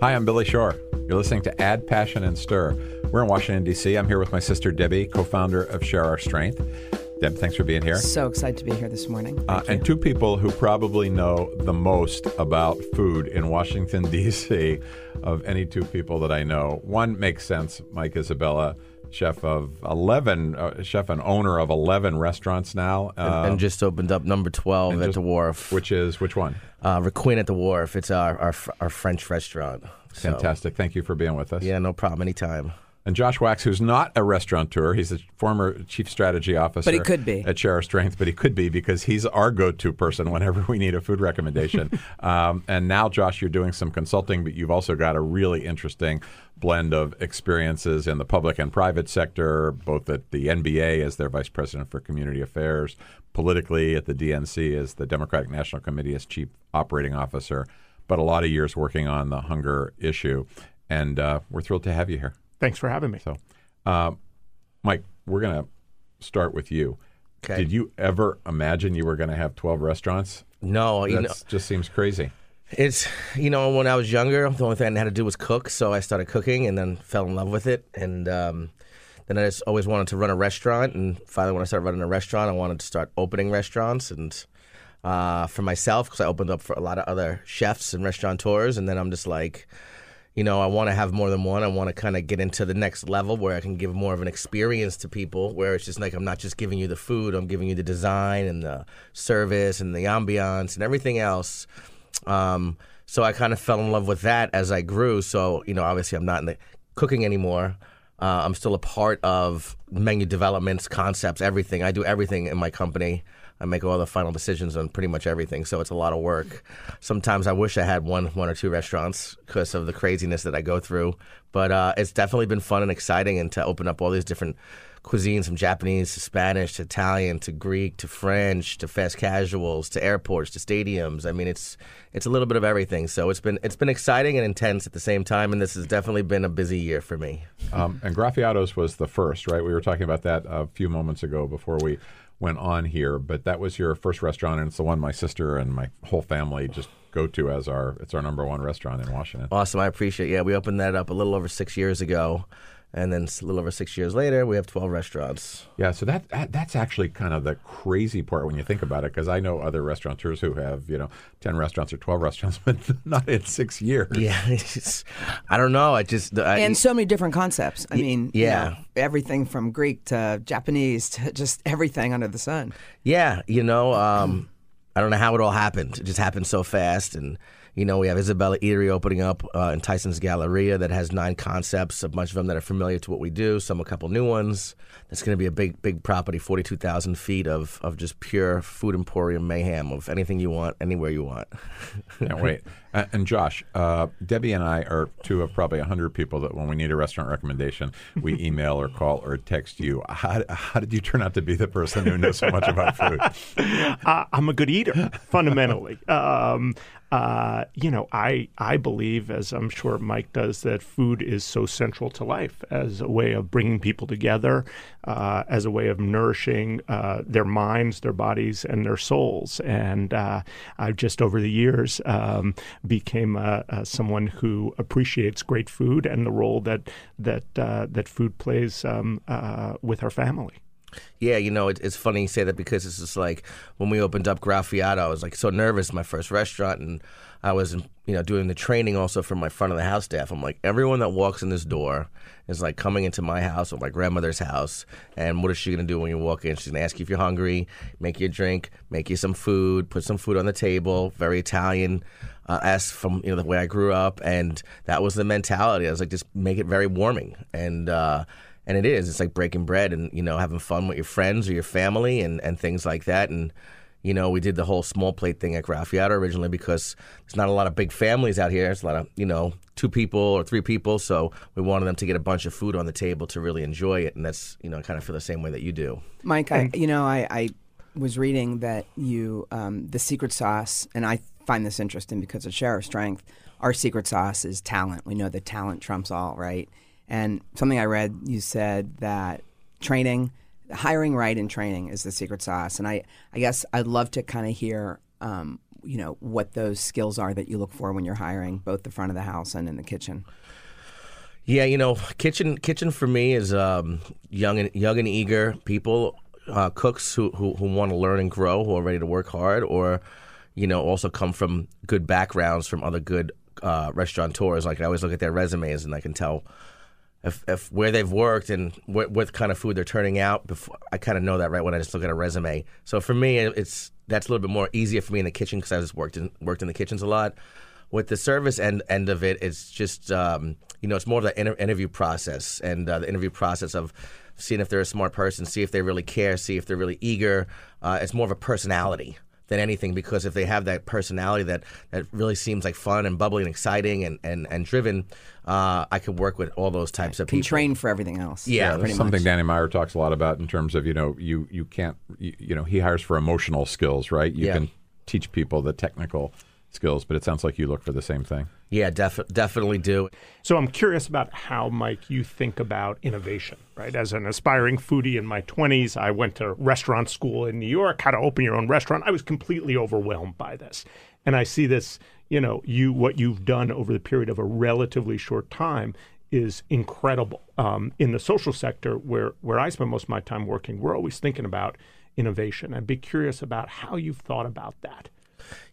Hi, I'm Billy Shore. You're listening to Add Passion and Stir. We're in Washington, D.C. I'm here with my sister Debbie, co founder of Share Our Strength. Deb, thanks for being here. So excited to be here this morning. Uh, and two people who probably know the most about food in Washington, D.C., of any two people that I know. One makes sense, Mike Isabella chef of 11 uh, chef and owner of 11 restaurants now uh, and, and, just opened up number 12 at just, the wharf. Which is which one? Uh Requin at the wharf. It's our our, our french restaurant. Fantastic. So, thank you for being with us. Yeah no problem. Anytime and Josh Wachs, who's not a restaurateur, he's a former chief strategy officer. But he could be at Share Our Strength. But he could be because he's our go-to person whenever we need a food recommendation. um, and now, Josh, you're doing some consulting, but you've also got a really interesting blend of experiences in the public and private sector, both at the NBA as their vice president for community affairs, politically at the DNC as the Democratic National Committee as chief operating officer, but a lot of years working on the hunger issue. And uh, we're thrilled to have you here. Thanks for having me. So, uh, Mike, we're going to start with you. Okay. Did you ever imagine you were going to have 12 restaurants? No, that you know, just seems crazy. It's you know when I was younger, the only thing I had to do was cook, so I started cooking and then fell in love with it, and um, then I just always wanted to run a restaurant, and finally when I started running a restaurant, I wanted to start opening restaurants and uh, for myself because I opened up for a lot of other chefs and restaurateurs, and then I'm just like you know, I want to have more than one. I want to kind of get into the next level where I can give more of an experience to people, where it's just like I'm not just giving you the food, I'm giving you the design and the service and the ambiance and everything else. Um, so I kind of fell in love with that as I grew. So, you know, obviously I'm not in the cooking anymore. Uh, I'm still a part of menu developments, concepts, everything. I do everything in my company. I make all the final decisions on pretty much everything, so it's a lot of work. Sometimes I wish I had one, one or two restaurants because of the craziness that I go through. But uh, it's definitely been fun and exciting, and to open up all these different cuisines from Japanese to Spanish to Italian to Greek to French to fast casuals to airports to stadiums. I mean, it's it's a little bit of everything. So it's been it's been exciting and intense at the same time, and this has definitely been a busy year for me. Um, and Graffiatos was the first, right? We were talking about that a few moments ago before we went on here, but that was your first restaurant, and it's the one my sister and my whole family just go to as our it's our number one restaurant in Washington. Awesome, I appreciate. It. Yeah, we opened that up a little over six years ago, and then a little over six years later, we have 12 restaurants. Yeah, so that, that that's actually kind of the crazy part when you think about it, because I know other restaurateurs who have you know 10 restaurants or 12 restaurants, but not in six years. Yeah, I don't know. I just I, and so many different concepts. I mean, yeah, you know, everything from Greek to Japanese to just everything under the sun. Yeah, you know, um, I don't know how it all happened. It just happened so fast, and you know, we have Isabella Eatery opening up uh, in Tysons Galleria that has nine concepts, a bunch of them that are familiar to what we do, some a couple new ones. That's going to be a big, big property, 42,000 feet of, of just pure food emporium mayhem of anything you want, anywhere you want. Can't wait. Uh, and Josh, uh, Debbie and I are two of probably 100 people that when we need a restaurant recommendation, we email or call or text you. How, how did you turn out to be the person who knows so much about food? Uh, I'm a good eater, fundamentally. Um, uh, you know, I I believe, as I'm sure Mike does, that food is so central to life as a way of bringing people together, uh, as a way of nourishing uh, their minds, their bodies, and their souls. And uh, I've just over the years um, became uh, uh, someone who appreciates great food and the role that that that food plays um, with our family. Yeah, you know, it, it's funny you say that because it's just like when we opened up Graffiato, I was like so nervous, my first restaurant, and I was, you know, doing the training also for my front of the house staff. I'm like, everyone that walks in this door is like coming into my house or my grandmother's house, and what is she gonna do when you walk in? She's gonna ask you if you're hungry, make you a drink, make you some food, put some food on the table, very Italian. Uh, as from you know the way I grew up, and that was the mentality. I was like, just make it very warming, and uh, and it is. It's like breaking bread and you know having fun with your friends or your family and and things like that. And you know we did the whole small plate thing at Graffiato originally because there's not a lot of big families out here. There's a lot of you know two people or three people, so we wanted them to get a bunch of food on the table to really enjoy it. And that's you know I kind of feel the same way that you do, Mike. I, you know I, I was reading that you um, the secret sauce, and I find this interesting because of Share Our Strength. Our secret sauce is talent. We know that talent trumps all, right? And something I read, you said that training, hiring right and training is the secret sauce. And I, I guess I'd love to kind of hear um, you know what those skills are that you look for when you're hiring both the front of the house and in the kitchen. Yeah, you know, kitchen kitchen for me is um, young and young and eager people, uh, cooks who, who who want to learn and grow, who are ready to work hard, or you know, also come from good backgrounds from other good uh, restaurateurs. Like I always look at their resumes and I can tell if, if where they've worked and what, what kind of food they're turning out. Before I kind of know that right when I just look at a resume. So for me, it's that's a little bit more easier for me in the kitchen because I just worked in worked in the kitchens a lot. With the service end end of it, it's just um, you know it's more of the inter- interview process and uh, the interview process of seeing if they're a smart person, see if they really care, see if they're really eager. Uh, it's more of a personality than anything because if they have that personality that, that really seems like fun and bubbly and exciting and, and, and driven, uh, I could work with all those types of Can people. train for everything else. Yeah, pretty something much. Danny Meyer talks a lot about in terms of you know you you can't you, you know he hires for emotional skills right you Yeah. can teach people the technical skills but it sounds like you look for the same thing Yeah, def- definitely do. So I'm curious about how, Mike, you think about innovation, right? As an aspiring foodie in my 20s, I went to restaurant school in New York, how to open your own restaurant. I was completely overwhelmed by this. And I see this, you know, you what you've done over the period of a relatively short time is incredible. Um, in the social sector, where where I spend most of my time working, we're always thinking about innovation. I'd be curious about how you've thought about that.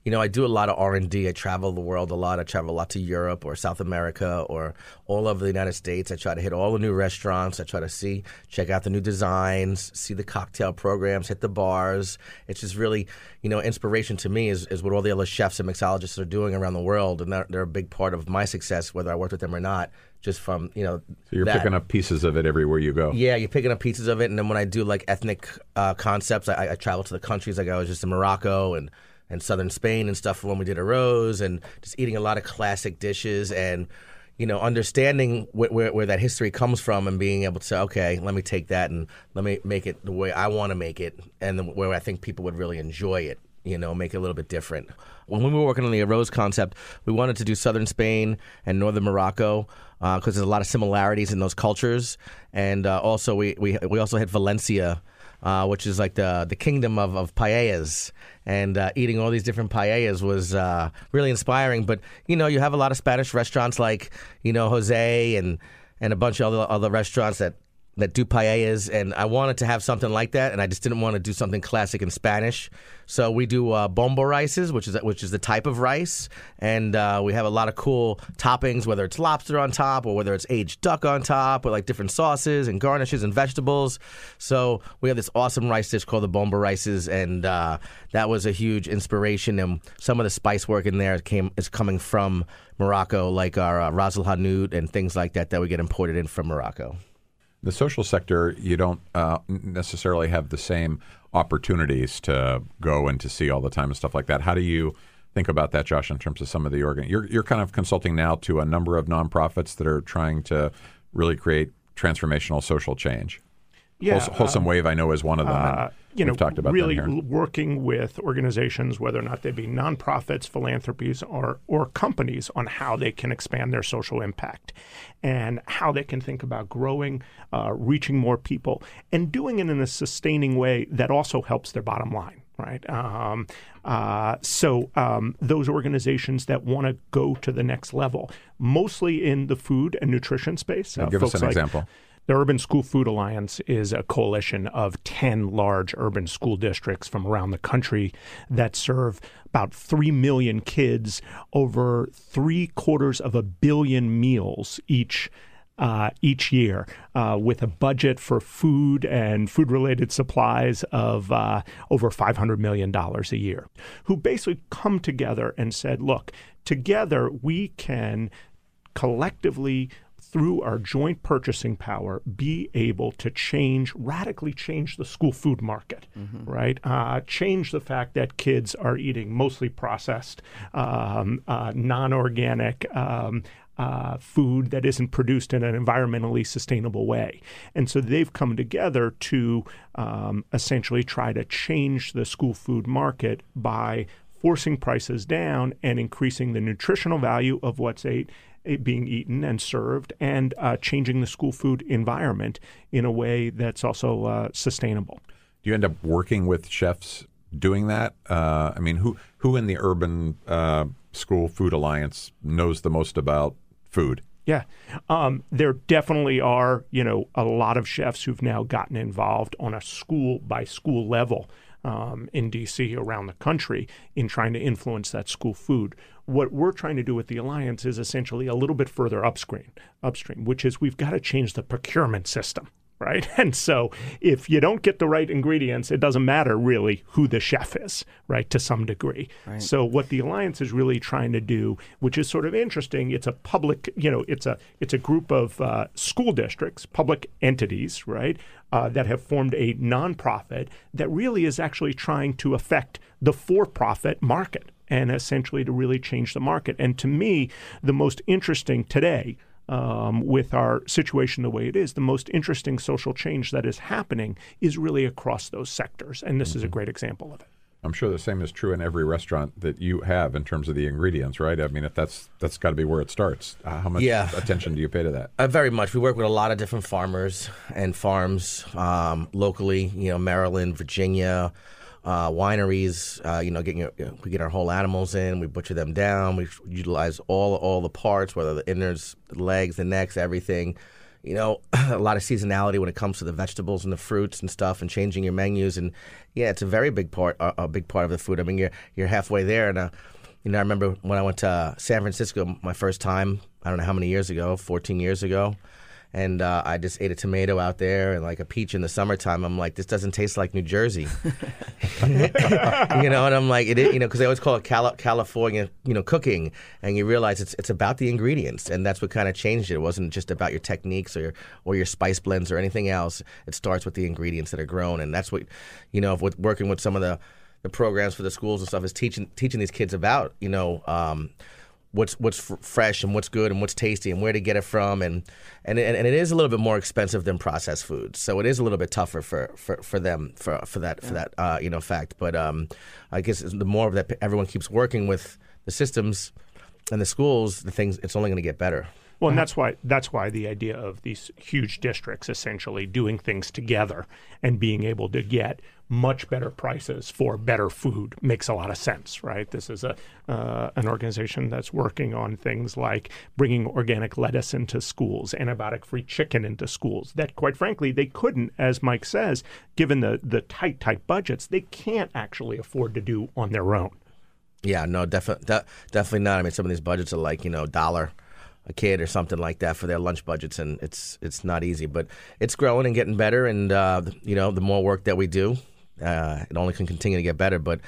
You know, I do a lot of R and D. I travel the world a lot. I travel a lot to Europe or South America or all over the United States. I try to hit all the new restaurants. I try to see, check out the new designs, see the cocktail programs, hit the bars. It's just really, you know, inspiration to me is, is what all the other chefs and mixologists are doing around the world, and they're, they're a big part of my success, whether I worked with them or not. Just from you know, so you're that. picking up pieces of it everywhere you go Yeah, you're picking up pieces of it, and then when I do like ethnic uh, concepts, I, I travel to the countries. Like I was just in Morocco and and southern Spain and stuff when we did Arroz, and just eating a lot of classic dishes, and you know, understanding wh- where where that history comes from, and being able to say, okay, let me take that and let me make it the way I want to make it, and the, where I think people would really enjoy it. You know, make it a little bit different. When we were working on the Arroz concept, we wanted to do southern Spain and northern Morocco because there's a lot of similarities in those cultures, and uh, also we, we we also had Valencia, uh, which is like the the kingdom of of paellas, and uh, eating all these different paellas was uh, really inspiring. But you know, you have a lot of Spanish restaurants like you know Jose and and a bunch of other other restaurants that that do paellas, and I wanted to have something like that, and I just didn't want to do something classic in Spanish. So we do uh, bomba rices, which is which is the type of rice, and uh, we have a lot of cool toppings, whether it's lobster on top or whether it's aged duck on top, or like different sauces and garnishes and vegetables. So we have this awesome rice dish called the bomba rices, and uh, that was a huge inspiration. And some of the spice work in there came is coming from Morocco, like our uh, ras el hanout and things like that that we get imported in from Morocco. The social sector you don't uh, necessarily have the same opportunities to go and to see all the time and stuff like that. How do you think about that josh in terms of some of the organ you're, you're kind of consulting now to a number of nonprofits that are trying to really create transformational social change Yeah, Wholes- wholesome wave i know is one of them and uh, you know, we've talked about really them here working with organizations, whether or not they be nonprofits, philanthropies, or or companies, on how they can expand their social impact, and how they can think about growing, uh, reaching more people, and doing it in a sustaining way that also helps their bottom line. Right. Um, uh, so um, those organizations that want to go to the next level, mostly in the food and nutrition space. uh, give us folks an like- example the Urban School Food Alliance is a coalition of 10 large urban school districts from around the country that serve about 3 million kids over three quarters of a billion meals each. Uh, each year, uh, with a budget for food and food related supplies of uh, over $500 million a year, who basically come together and said, look, together we can collectively through our joint purchasing power, be able to change, radically change the school food market, right? Uh, change the fact that kids are eating mostly processed, um, uh, non organic. Um, uh, food that isn't produced in an environmentally sustainable way. And so they've come together to um, essentially try to change the school food market by forcing prices down and increasing the nutritional value of what's ate, being eaten and served, and uh, changing the school food environment in a way that's also uh, sustainable. do you end up working with chefs doing that? Uh, I mean, who who in the urban uh, school food alliance knows the most about food? Yeah, um, there definitely are, you know, a lot of chefs who've now gotten involved on a school by school level um, in DC around the country in trying to influence that school food. What we're trying to do with the alliance is essentially a little bit further upstream, upstream, which is we've got to change the procurement system right? And so if you don't get the right ingredients, it doesn't matter really who the chef is, right, to some degree. Right. So what the alliance is really trying to do, which is sort of interesting, it's a public, you know, it's a it's a group of uh, school districts, public entities, right, uh, that have formed a nonprofit that really is actually trying to affect the for-profit market and essentially to really change the market. And to me, the most interesting today um, with our situation the way it is, the most interesting social change that is happening is really across those sectors. And this mm-hmm. is a mm-hmm. great example of it. I'm sure the same is true in every restaurant that you have in terms of the ingredients, right? I mean, if that's that's got to be where it starts. Uh, how much yeah. attention do you pay to that? Uh, very much. We work with a lot of different farmers and farms um, locally. You know, Maryland, Virginia, uh, wineries. Uh, you know, getting you know, we get our whole animals in, we butcher them down, we utilize all all the parts, whether the innards, legs, the necks, everything. You know, a lot of seasonality when it comes to the vegetables and the fruits and stuff, and changing your menus. And yeah, it's a very big part, a, a big part of the food. I mean, you're you're halfway there, and uh, you know, I remember when I went to San Francisco my first time. I don't know how many years ago, 14 years ago and uh, I just ate a tomato out there and like a peach in the summertime. I'm like, this doesn't taste like New Jersey, you know. And I'm like, it you know, because they always call it Cali- California, you know, cooking, and you realize it's it's about the ingredients, and that's what kind of changed it. It wasn't just about your techniques or your, or your spice blends or anything else. It starts with the ingredients that are grown, and that's what, you know, with working with some of the the programs for the schools and stuff is teaching teaching these kids about, you know. Um, what's what's fresh and what's good and what's tasty and where to get it from. And and and, and it is a little bit more expensive than processed foods. So it is a little bit tougher for for, for them for for that yeah. for that uh, you know fact. But um, I guess the more that everyone keeps working with the systems and the schools the things it's only going to get better well, and that's why that's why the idea of these huge districts essentially doing things together and being able to get much better prices for better food makes a lot of sense, right? This is a uh, an organization that's working on things like bringing organic lettuce into schools, antibiotic-free chicken into schools. That, quite frankly, they couldn't, as Mike says, given the the tight tight budgets, they can't actually afford to do on their own. Yeah, no, definitely, de- definitely not. I mean, some of these budgets are like you know dollar a kid or something like that for their lunch budgets, and it's it's not easy, but it's growing and getting better. And uh, you know, the more work that we do, uh, it only can continue to get better. But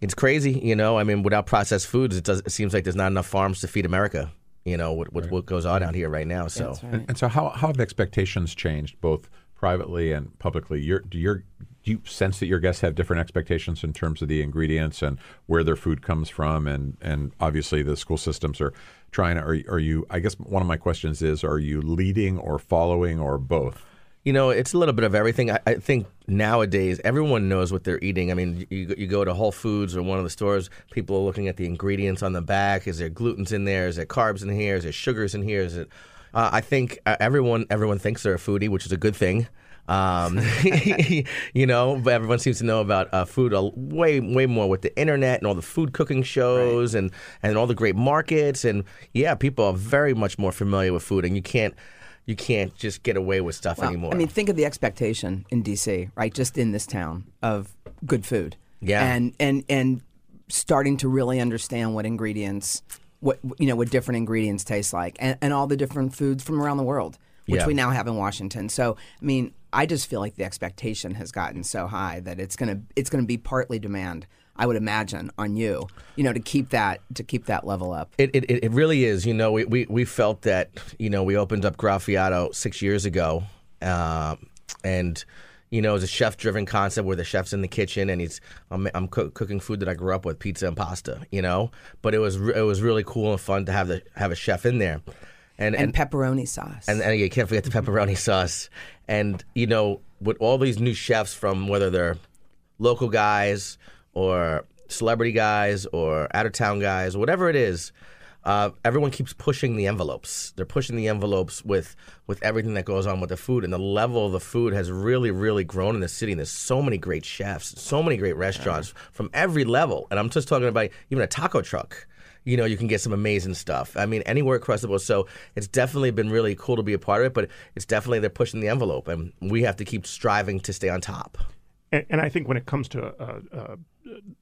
it's crazy, you know. I mean, without processed foods, it does. It seems like there's not enough farms to feed America. You know, what what, right. what goes on out here right now. So, right. and, and, so how how have expectations changed both privately and publicly? You're, do your do you sense that your guests have different expectations in terms of the ingredients and where their food comes from and and obviously the school systems are trying to are, are you i guess one of my questions is are you leading or following or both you know, it's a little bit of everything. I, I, think nowadays everyone knows what they're eating. I mean, you, you go to Whole Foods or one of the stores, people are looking at the ingredients on the back. Is there gluten's in there? Is there carbs in here? Is there sugars in here? Is it? Uh, I think uh, everyone everyone thinks they're a foodie, which is a good thing. Um, you know, but everyone seems to know about uh, food a, way way more with the internet and all the food cooking shows right. and and all the great markets and yeah, people are very much more familiar with food, and you can't you can't just get away with stuff well, anymore. I mean, think of the expectation in DC, right? Just in this town of good food. Yeah. And and and starting to really understand what ingredients what you know what different ingredients taste like and, and all the different foods from around the world which yeah. we now have in Washington. So, I mean, I just feel like the expectation has gotten so high that it's going to it's to be partly demand I would imagine on you, you know, to keep that to keep that level up. It it, it really is. You know, we, we, we felt that you know we opened up Graffiato six years ago, uh, and you know it's a chef driven concept where the chef's in the kitchen and he's I'm, I'm cooking food that I grew up with, pizza and pasta. You know, but it was it was really cool and fun to have the have a chef in there. And, and, and pepperoni sauce. And, and you can't forget the pepperoni sauce. And, you know, with all these new chefs from whether they're local guys or celebrity guys or out of town guys, whatever it is, uh, everyone keeps pushing the envelopes. They're pushing the envelopes with with everything that goes on with the food, and the level of the food has really, really grown in the city. And there's so many great chefs, so many great restaurants from every level. And I'm just talking about even a taco truck. You know, you can get some amazing stuff. I mean, anywhere across the board. So it's definitely been really cool to be a part of it. But it's definitely they're pushing the envelope, and we have to keep striving to stay on top. And, and I think when it comes to uh, uh,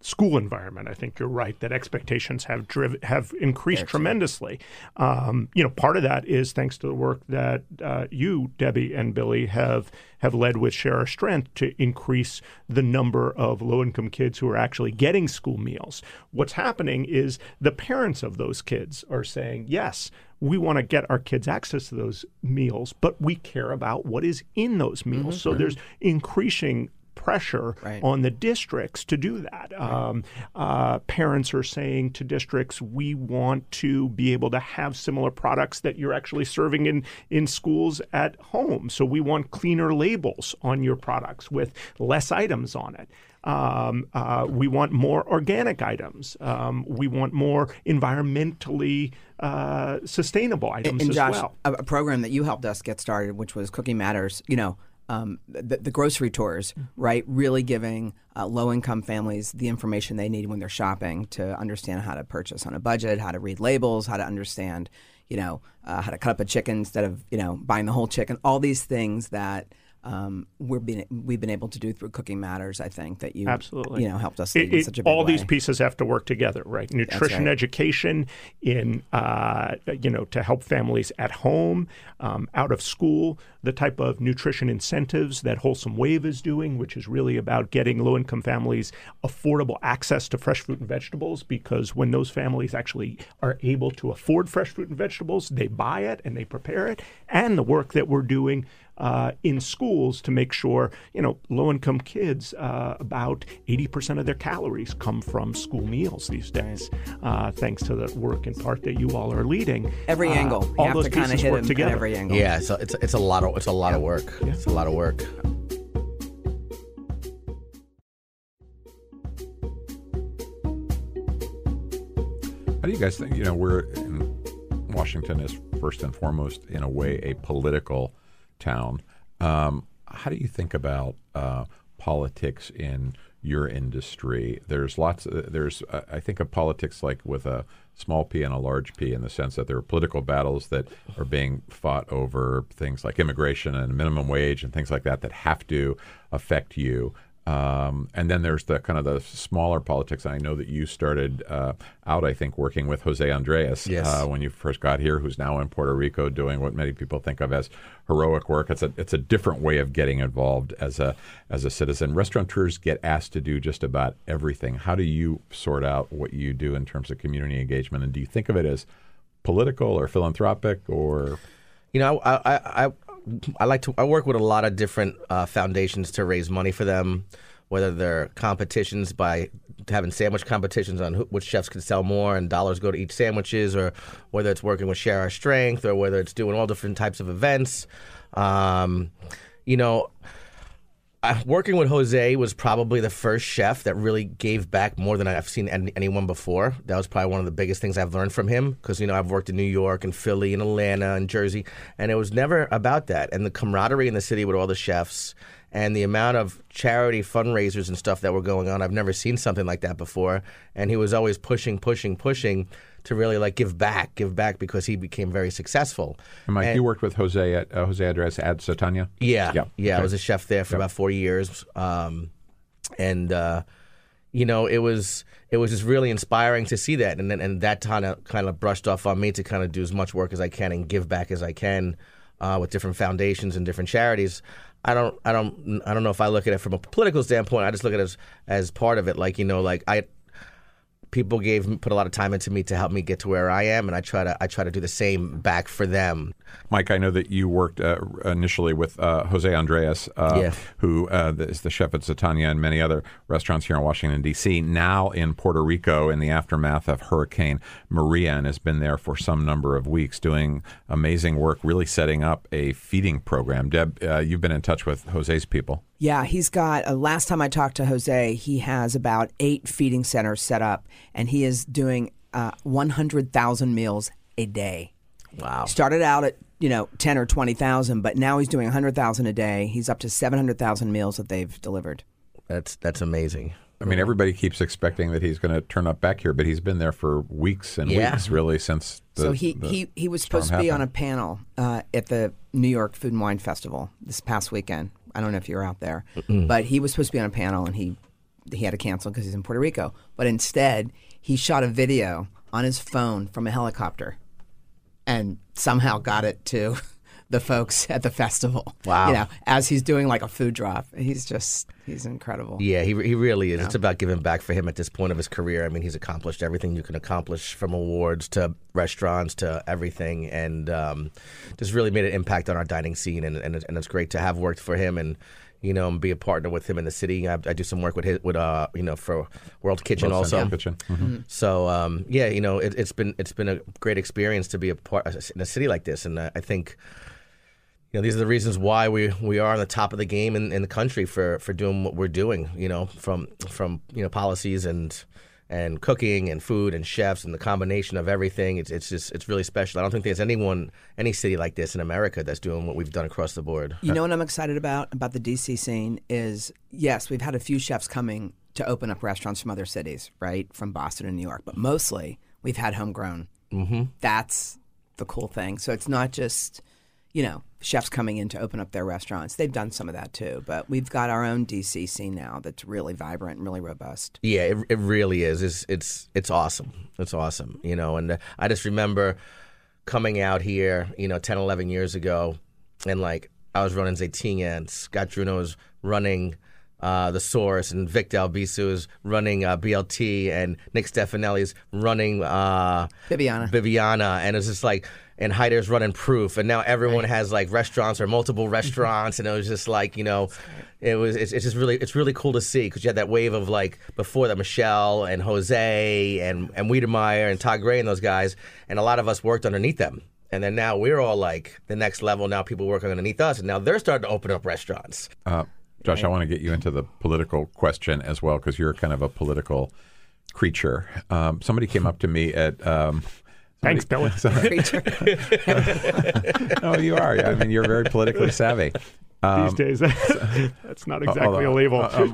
school environment, I think you're right that expectations have driven have increased tremendously. Um, you know, part of that is thanks to the work that uh, you, Debbie, and Billy have have led with Share Our Strength to increase the number of low income kids who are actually getting school meals. What's happening is the parents of those kids are saying, yes. We want to get our kids access to those meals, but we care about what is in those meals. So there's increasing pressure Right. on the districts to do that. Um, uh, parents are saying to districts, we want to be able to have similar products that you're actually serving in, in schools at home. So we want cleaner labels on your products with less items on it. Um, uh, we want more organic items. Um, we want more environmentally uh, sustainable items and as Josh, well. a, a program that you helped us get started, which was Cooking Matters, you know, um, the, the grocery tours, right? Really giving uh, low income families the information they need when they're shopping to understand how to purchase on a budget, how to read labels, how to understand, you know, uh, how to cut up a chicken instead of, you know, buying the whole chicken. All these things that um, we're being, we've been able to do through Cooking Matters, I think, that you, Absolutely. you know, helped us It- in it- such a big all these pieces have to work together, right? Nutrition right. education in, uh, you know, to help families at home, um, out of school, the type of nutrition incentives that Wholesome Wave is doing, which is really about getting low income families affordable access to fresh fruit and vegetables. Because when those families actually are able to afford fresh fruit and vegetables, they buy it and they prepare it. And the work that we're doing uh, in schools to make sure, you know, low income kids, uh, about 80% of their calories come from school meals these days, uh, thanks to the work in part that you all are leading. Every Uh, angle. You all have those to kind of pieces hit work together. every angle. Yeah, it's a, it's, a- it's a lot of it's a lot of work. It's a lot of work. How do you guys think? You know, we're in Washington is first and foremost, in a way, a political town. Um, how do you think about uh, politics in your industry? There's lots. Of, there's uh, I think of politics like with a small p and a large p in the sense that there are political battles that are being fought over things like immigration and minimum wage and things like that that have to affect you. Um, and then there's the kind of the smaller politics. And I know that you started uh, out, I think, working with Jose Andres Yes. uh, when you first got here, who's now in Puerto Rico doing what many people think of as heroic work. It's a it's a different way of getting involved as a as a citizen. Restaurateurs get asked to do just about everything. How do you sort out what you do in terms of community engagement? And do you think of it as political or philanthropic or You know, I, I, I, I like to. I work with a lot of different uh, foundations to raise money for them, whether they're competitions by having sandwich competitions on who, which chefs can sell more and dollars go to each sandwiches, or whether it's working with Share Our Strength, or whether it's doing all different types of events. Um, you know, Working with Jose was probably the first chef that really gave back more than I've seen any, anyone before. That was probably one of the biggest things I've learned from him because you know I've worked in New York and Philly and Atlanta and Jersey, and it was never about that. And the camaraderie in the city with all the chefs and the amount of charity fundraisers and stuff that were going on, I've never seen something like that before. And he was always pushing, pushing, pushing to really like give back, give back because he became very successful. And Mike, And- you worked with Jose at uh, Jose Andres at Zaytinya? Yeah, Yeah, yeah. I was a chef there for about four years, um, and uh, you know, it was it was just really inspiring to see that, and then and that kind of kind of brushed off on me to kind of do as much work as I can and give back as I can uh, with different foundations and different charities. I don't, I don't, I don't know if I look at it from a political standpoint. I just look at it as as part of it. Like you know, like I people gave put a lot of time into me to help me get to where I am, and I try to I try to do the same back for them. Mike, I know that you worked uh, initially with uh, Jose Andres, uh, Yeah. who uh, is the chef at Zaytinya and many other restaurants here in Washington, D.C., now in Puerto Rico in the aftermath of Hurricane Maria and has been there for some number of weeks doing amazing work, really setting up a feeding program. Deb, uh, you've been in touch with Jose's people. Yeah, he's got. Uh, last time I talked to Jose, he has about eight feeding centers set up, and he is doing uh, 100,000 meals a day. Wow. Started out at you know 10 or 20,000, but now he's doing 100,000 a day. He's up to 700,000 meals that they've delivered. That's that's amazing. I mean, everybody keeps expecting that he's going to turn up back here, but he's been there for weeks and Yeah. weeks, really, since the. so he, the he, he was supposed to be on a panel uh, at the New York Food and Wine Festival this past weekend. I don't know if you're out there, but he was supposed to be on a panel and he he had to cancel because he's in Puerto Rico. But instead, he shot a video on his phone from a helicopter and somehow got it to the folks at the festival. Wow. You know, as he's doing like a food drop. He's just he's incredible. Yeah, he he really is. It's about giving back for him at this point of his career. I mean, he's accomplished everything you can accomplish from awards to restaurants to everything, and um, just really made an impact on our dining scene. And, and and it's great to have worked for him and. You know, and be a partner with him in the city. I, I do some work with his, with uh, you know, for World Kitchen World also. Central Kitchen. Mhm. So um, yeah, you know, it, it's been it's been a great experience to be a part in a city like this, and uh, I think you know these are the reasons why we we are on the top of the game in, in the country for for doing what we're doing. You know, from from you know policies and and cooking and food and chefs and the combination of everything. It's it's just it's really special. I don't think there's anyone any city like this in America that's doing what we've done across the board. You know what I'm excited about about the DC scene is yes, we've had a few chefs coming to open up restaurants from other cities, right, from Boston and New York, but mostly we've had homegrown. Mm-hmm. That's the cool thing. So it's not just you know chefs coming in to open up their restaurants. They've done some of that too, but we've got our own DC scene now that's really vibrant and really robust. Yeah, it, it really is. It's it's it's awesome. It's awesome, you know. And uh, I just remember coming out here, you know, 10, 11 years ago, and like I was running Zaytinya, and Scott Drewno was running uh, the Source, and Vic Dalbisu is running uh, BLT, and Nick Stefanelli is running uh, Bibiana. Viviana, and it's just like, and Haidar's running Proof, and now everyone has like restaurants or multiple restaurants, and it was just like, you know, it was it's, it's just really it's really cool to see because you had that wave of like before that Michel and Jose and and Wiedmaier and Todd Gray and those guys, and a lot of us worked underneath them. And then now we're all like the next level. Now people working underneath us, and now they're starting to open up restaurants. Uh, Josh, I want to get you into the political question as well because you're kind of a political creature. Um, somebody came up to me at. Um, Thanks, Billy. Creature. oh, you are. I mean, you're very politically savvy. These days, that's not exactly Although, illegal. uh, um,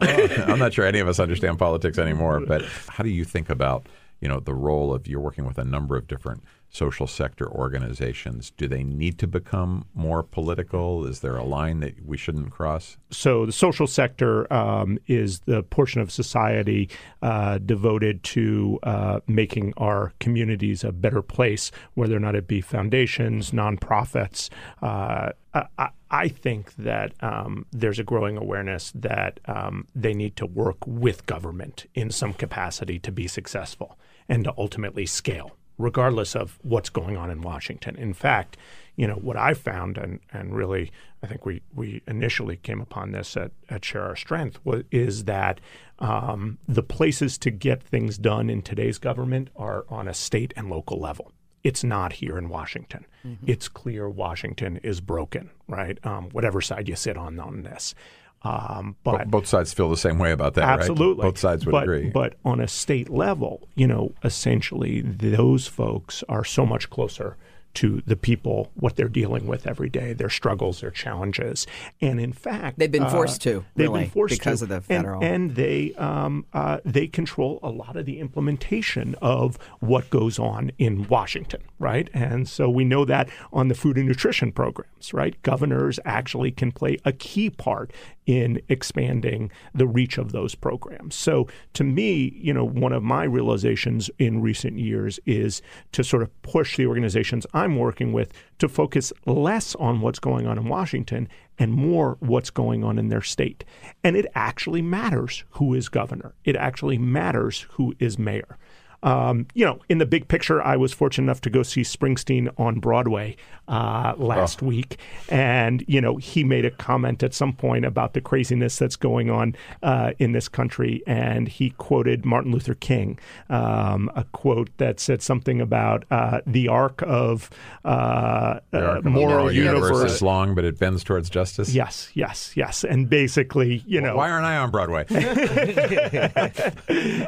I'm not sure any of us understand politics anymore, but how do you think about you know the role of you're working with a number of different social sector organizations? Do they need to become more political? Is there a line that we shouldn't cross? so the social sector um, is the portion of society uh, devoted to uh, making our communities a better place, whether or not it be foundations, nonprofits. Uh, I, I think that um, there's a growing awareness that um, they need to work with government in some capacity to be successful and to ultimately scale regardless of what's going on in Washington. In fact, you know, what I found, and, and really, I think we, we initially came upon this at, at Share Our Strength, was, is that um, the places to get things done in today's government are on a state and local level. It's not here in Washington. It's clear Washington is broken, right? Um, whatever side you sit on on this. Um, but Bo- Both sides feel the same way about that, right? Absolutely. Both sides would but, agree. But on a state level, you know, essentially those folks are so much closer to the people, what they're dealing with every day, their struggles, their challenges. And in fact, They've been uh, forced to, They've really, been forced because to. of the And- federal- And, they, um, uh, they control a lot of the implementation of what goes on in Washington, right? And so we know that on the food and nutrition programs, right? Governors actually can play a key part in expanding the reach of those programs. So to me, you know, one of my realizations in recent years is to sort of push the organizations I'm working with to focus less on what's going on in Washington and more what's going on in their state. And it actually matters who is governor. It actually matters who is mayor. Um, you know, in the big picture, I was fortunate enough to go see Springsteen on Broadway uh, last week, and you know, he made a comment at some point about the craziness that's going on uh, in this country, and he quoted Martin Luther King, um, a quote that said something about uh, the arc of uh, The uh, arc moral moral universe universe. is long, but it bends towards justice. Yes, yes, yes, and basically, you know, Why aren't I on Broadway?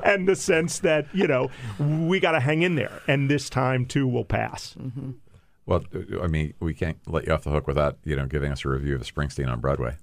and the sense that you know we got to hang in there, and this time too will pass. Well, I mean, we can't let you off the hook without you know giving us a review of Springsteen on Broadway.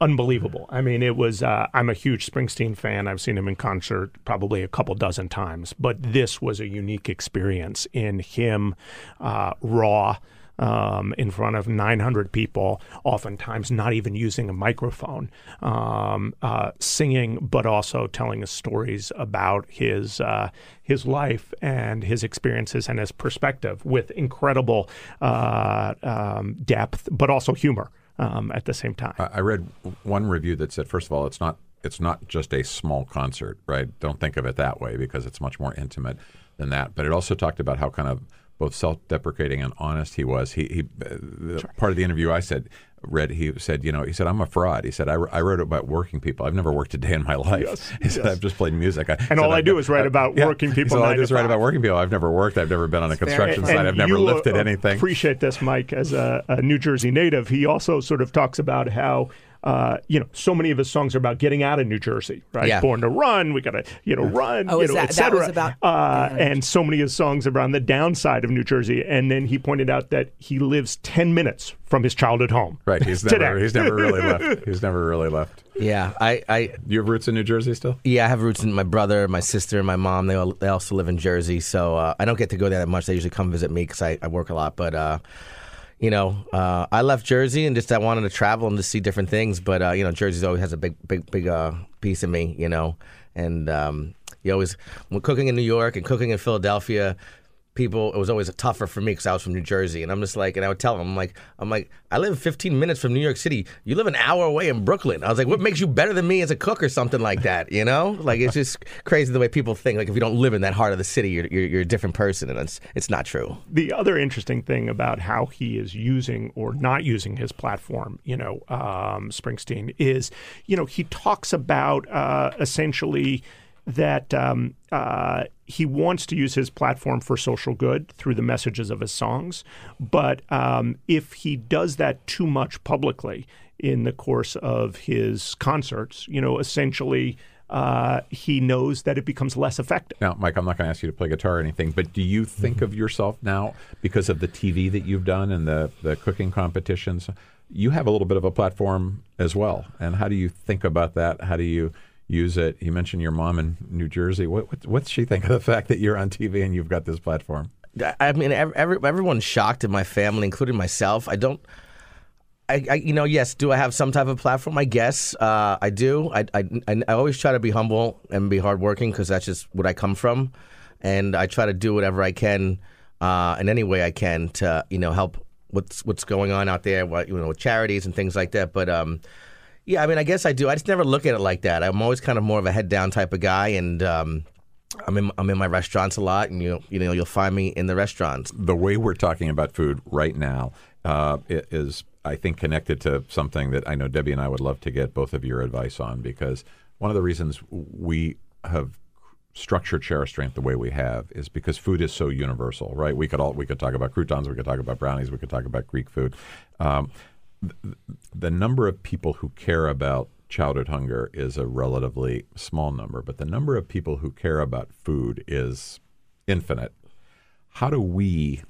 unbelievable. I mean, it was. Uh, I'm a huge Springsteen fan. I've seen him in concert probably a couple dozen times, but this was a unique experience in him, uh, raw. Um, in front of 900 people, oftentimes not even using a microphone, um, uh, singing, but also telling us stories about his uh, his life and his experiences and his perspective with incredible uh, um, depth, but also humor um, at the same time. I I read one review that said, first of all, it's not it's not just a small concert, right? Don't think of it that way because it's much more intimate than that. But it also talked about how kind of both self-deprecating and honest he was. He, he uh, the part of the interview I said read he said you know he said I'm a fraud. He said I, I wrote about working people. I've never worked a day in my life. Yes, he said I've just played music. I, And all I I've do is write about working people said, all I do is write about working people. I've never worked. I've never been on a construction site. I've never you will lifted anything. Appreciate this, Mike, as a, a New Jersey native. He also sort of talks about how. Uh, you know, so many of his songs are about getting out of New Jersey, right? Yeah. Born to run, we gotta, you know, run, Oh, you know, that- et cetera. about- uh, yeah. and so many of his songs are on the downside of New Jersey. And then he pointed out that he lives ten minutes from his childhood home. Right. He's Today. never he's never really left. He's never really left. Yeah, I, I You have roots in New Jersey still? Yeah, I have roots in my brother, my sister, and my mom. They all, they also live in Jersey, so uh, I don't get to go there that much. They usually come visit me because I, I work a lot. But uh, you know, uh, I left Jersey and just I wanted to travel and to see different things. But uh, you know, Jersey always has a big, big, big uh, piece of me. You know, and um, you always when cooking in New York and cooking in Philadelphia. People, it was always tougher for me because I was from New Jersey, and I'm just like, and I would tell them, I'm like, I'm like, I live 15 minutes from New York City. You live an hour away in Brooklyn. I was like, what makes you better than me as a cook or something like that? You know, like it's just crazy the way people think. Like if you don't live in that heart of the city, you're you're, you're a different person, and it's it's not true. the other interesting thing about how he is using or not using his platform, you know, um, Springsteen is, you know, he talks about uh, essentially that um, uh, he wants to use his platform for social good through the messages of his songs, but um, if he does that too much publicly in the course of his concerts, you know, essentially. Uh, he knows that it becomes less effective. Now, Mike, I'm not going to ask you to play guitar or anything, but do you think of yourself now because of the TV that you've done and the, the cooking competitions? You have a little bit of a platform as well. And how do you think about that? How do you use it? You mentioned your mom in New Jersey. What, what, what's she think of the fact that you're on TV and you've got this platform? I- mean, every, everyone's shocked in my family, including myself. I don't. I, I, you know, yes. Do I have some type of platform? I guess uh, I do. I, I, I always try to be humble and be hardworking because that's just what I come from, and I try to do whatever I can uh, in any way I can to you know help what's what's going on out there, what you know, with charities and things like that. But um, yeah, I mean, I guess I do. I just never look at it like that. I'm always kind of more of a head down type of guy, and um, I'm in I'm in my restaurants a lot, and you you know you'll find me in the restaurants. the way we're talking about food right now uh, is, I think, connected to something that I know Debbie and I would love to get both of your advice on because one of the reasons we have structured share strength the way we have is because food is so universal, right? We could all we could talk about croutons, we could talk about brownies, we could talk about Greek food. Um, the number of people who care about childhood hunger is a relatively small number, but the number of people who care about food is infinite how do we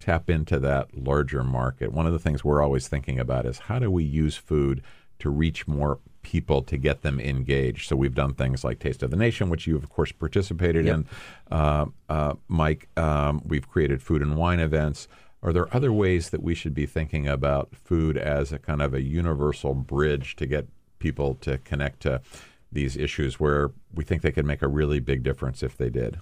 tap into that larger market? One of the things we're always thinking about is how do we use food to reach more people to get them engaged? So we've done things like Taste of the Nation, which you of course participated in, uh, uh, Mike. Um, we've created food and wine events. Are there other ways that we should be thinking about food as a kind of a universal bridge to get people to connect to these issues where we think they could make a really big difference if they did?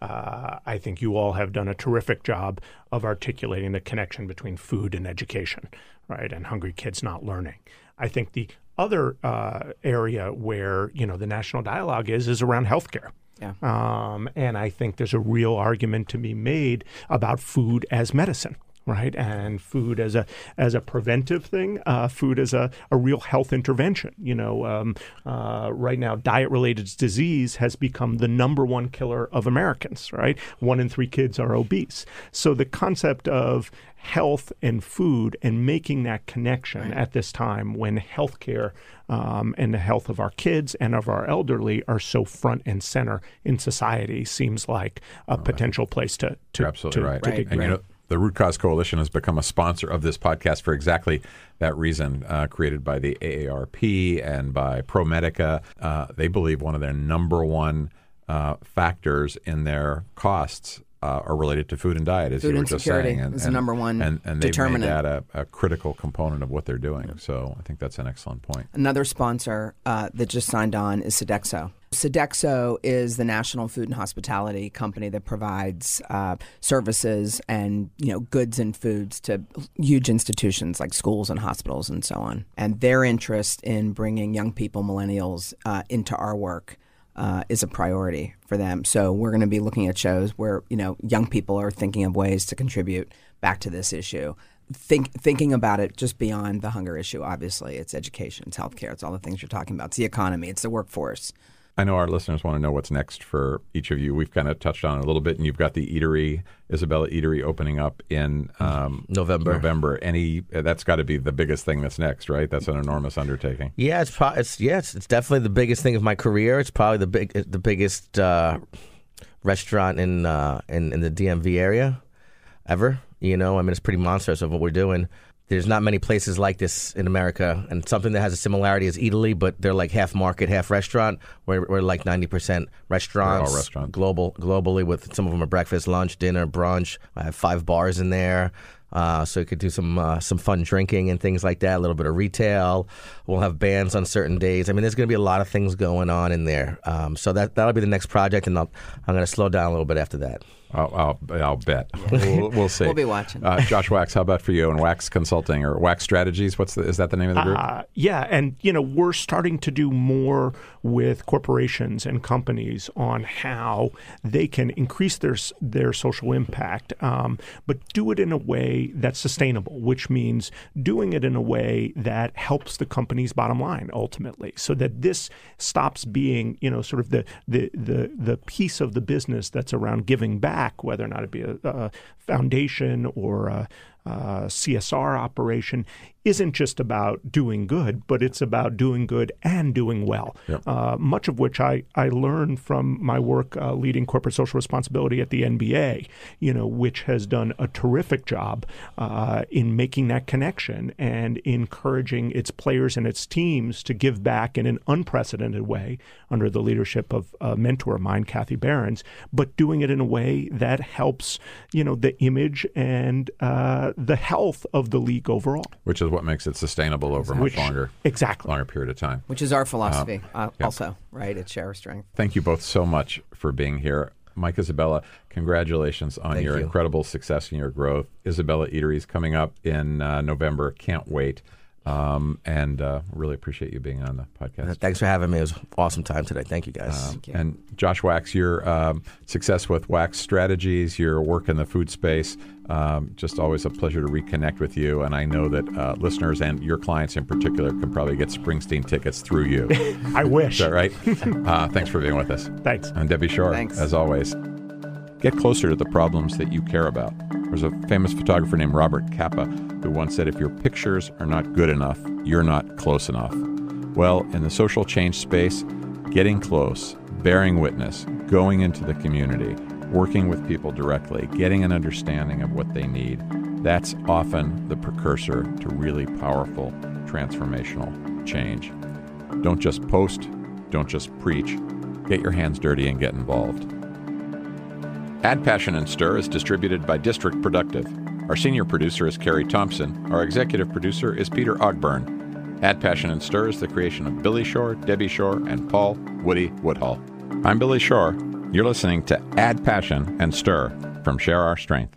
Uh, I think you all have done a terrific job of articulating the connection between food and education, right? And hungry kids not learning. I think the other uh, area where you know the national dialogue is is around healthcare. Yeah. Um, and I think there's a real argument to be made about food as medicine. right? And food as a as a preventive thing, uh, food as a, a real health intervention. You know, um, uh, right now, diet related disease has become the number one killer of Americans. Right, one in three kids are obese. So the concept of health and food and making that connection at this time when healthcare um, and the health of our kids and of our elderly are so front and center in society seems like a potential place to to, You're absolutely to, right. to Right. And you know, the Root Cause Coalition has become a sponsor of this podcast for exactly that reason, uh, created by the AARP and by ProMedica. Uh, they believe one of their number one uh, factors in their costs uh, are related to food and diet, as Food you were just saying. is the number one and, and they've made that a, a critical component of what they're doing. So I think that's an excellent point. Another sponsor uh, that just signed on is Sodexo. Sodexo is the national food and hospitality company that provides uh, services and you know goods and foods to huge institutions like schools and hospitals and so on. And their interest in bringing young people, millennials, uh, into our work uh, is a priority for them. So we're going to be looking at shows where you know young people are thinking of ways to contribute back to this issue. Think, thinking about it just beyond the hunger issue. Obviously, it's education, it's healthcare, it's all the things you're talking about. It's the economy, it's the workforce. I know our listeners want to know what's next for each of you. We've kind of touched on it a little bit, and you've got the eatery, Isabella Eatery, opening up in um, November. November. Any that's got to be the biggest thing that's next, right? That's an enormous undertaking. Yeah, it's pro- it's yeah, it's, it's definitely the biggest thing of my career. It's probably the big the biggest uh, restaurant in uh, in in the DMV area ever. You know, I mean, it's pretty monstrous of what we're doing. There's not many places like this in America, and something that has a similarity is Italy, but they're like half market, half restaurant. We're, we're like 90% restaurants, restaurants. global globally. With some of them are breakfast, lunch, dinner, brunch. I have five bars in there. Uh, so you could do some uh, some fun drinking and things like that. A little bit of retail. We'll have bands on certain days. I mean, there's going to be a lot of things going on in there. Um, so that that'll be the next project, and I'll, I'm going to slow down a little bit after that. I'll, I'll, I'll bet. We'll, we'll see. We'll be watching. Uh, Josh Wachs, how about for you and Wachs Consulting or Wachs Strategies? What's the, is that the name of the group? Uh, yeah, and you know we're starting to do more with corporations and companies on how they can increase their their social impact, um, but do it in a way that's sustainable, which means doing it in a way that helps the company's bottom line ultimately, so that this stops being you know sort of the the the, the piece of the business that's around giving back, whether or not it be a, a foundation or a, uh, CSR operation isn't just about doing good, but it's about doing good and doing well. Uh, much of which I, I learned from my work uh, leading corporate social responsibility at the NBA, you know, which has done a terrific job uh, in making that connection and encouraging its players and its teams to give back in an unprecedented way under the leadership of a mentor of mine, Kathy Behrens, but doing it in a way that helps, you know, the image and uh, the health of the league overall. Which is what makes it sustainable over a much Which- longer, exactly. longer period of time. Which is our philosophy, uh, also, right? It's share strength. Thank you both so much for being here. Mike Isabella, congratulations on Thank your you. incredible success and your growth. Isabella Eatery is coming up in uh, November. Can't wait. Um, and uh, really appreciate you being on the podcast. Thanks for having me. It was an awesome time today. Thank you guys. you. And Josh Wachs, your um, success with Wachs Strategies, your work in the food space, um, just always a pleasure to reconnect with you. And I know that uh, listeners and your clients in particular can probably get Springsteen tickets through you. I wish. that right? uh, thanks for being with us. Thanks. I'm Debbie Shore, Thanks. as always. Get closer to the problems that you care about. There's a famous photographer named Robert Capa who once said, If your pictures are not good enough, you're not close enough. Well, in the social change space, getting close, bearing witness, going into the community, working with people directly, getting an understanding of what they need, that's often the precursor to really powerful transformational change. Don't just post, don't just preach. Get your hands dirty and get involved. Add Passion and Stir is distributed by District Productive. Our senior producer is Carrie Thompson. Our executive producer is Peter Ogburn. Add Passion and Stir is the creation of Billy Shore, Debbie Shore, and Paul Woody Woodhull. I'm Billy Shore. You're listening to Add Passion and Stir from Share Our Strength.